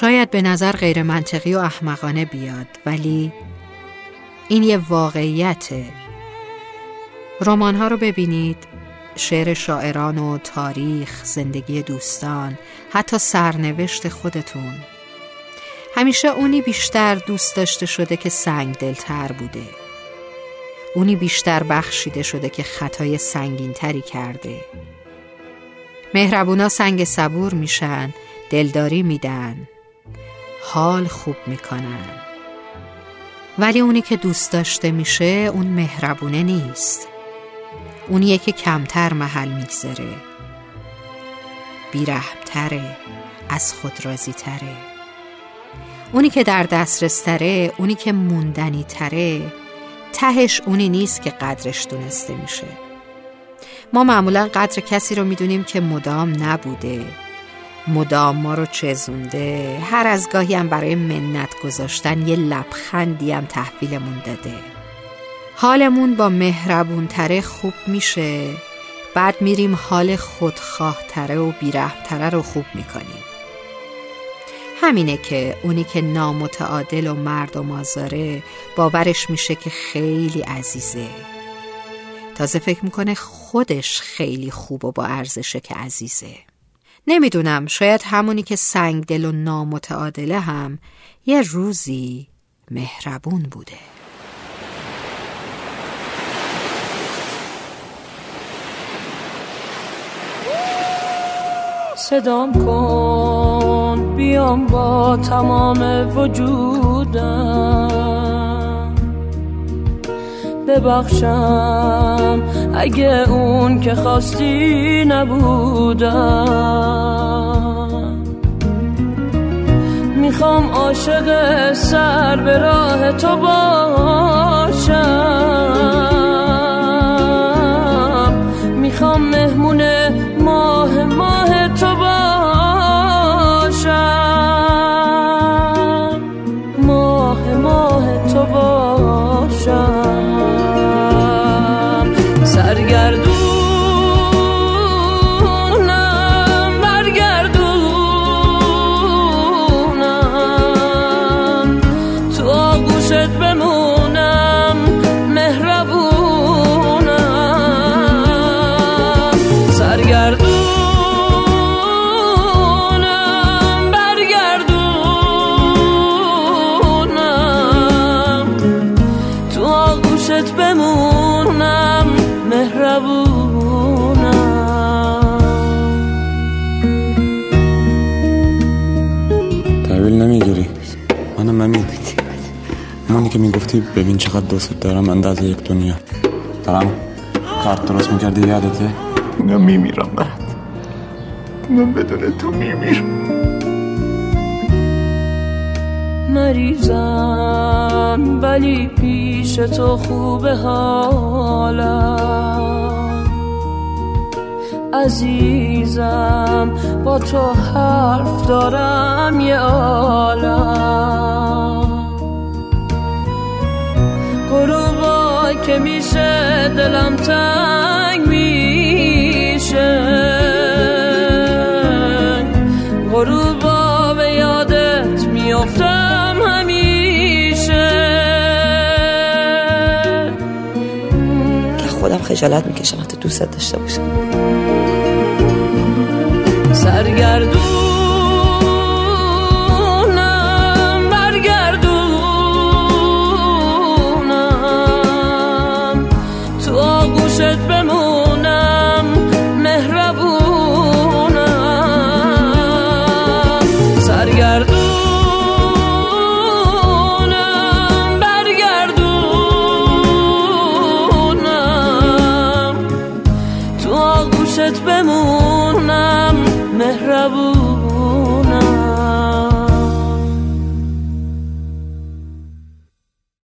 شاید به نظر غیر منطقی و احمقانه بیاد ولی این یه واقعیته رمان ها رو ببینید شعر شاعران و تاریخ، زندگی دوستان، حتی سرنوشت خودتون. همیشه اونی بیشتر دوست داشته شده که سنگ دلتر بوده. اونی بیشتر بخشیده شده که خطای سنگین تری کرده. مهربونا سنگ صبور میشن دلداری میدن. حال خوب می‌کنن. ولی اونی که دوست داشته میشه اون مهربونه نیست. اونیه که کمتر محل میگذره بیرحمتره از خود راضی تره اونی که در دسترس تره اونی که موندنی تره تهش اونی نیست که قدرش دونسته میشه. ما معمولا قدر کسی رو می‌دونیم که مدام نبوده. مدام ما رو چزونده. هر از گاهی هم برای منت گذاشتن یه لبخندی هم تحویلمون داده. حالمون با مهربون تره خوب میشه. بعد میریم حال خودخواه تره و بیرحم تره رو خوب می‌کنیم. همینه که اونی که نامتعادل و مردم آزاره باورش میشه که خیلی عزیزه. تازه فکر می‌کنه خودش خیلی خوب و با ارزشه که عزیزه. نمی‌دونم شاید همونی که سنگ دل و نامتعادله هم یه روزی مهربون بوده. صدام کن بیام با تمام وجودم. ببخشم اگه اون که خواستی نبودم. می‌خوام عاشق سر به راه تو باشم. آغوشت بمونم مهربونم. سرگردونم برگردونم. تو آغوشت بمونم مهربونم. نمی‌گیری. منم امین همونی که می‌گفتی ببین چقدر دوست دارم اندازه یک دنیا. دارم کارت درست می‌کردی یادته؟ من میمیرم برات. من بدون تو میمیرم. مریضم ولی پیش تو خوبه حالم عزیزم با تو حرف دارم یه عالم که میشه دلم تنگ میشه. غروبا به یادت میافتم همیشه. که خودم خجالت می‌کشم حتی دوستت داشته باشم. سرگردونم پیشت بمونم مهربونم. سرگردونم برگردونم. تو آغوشت بمونم مهربونم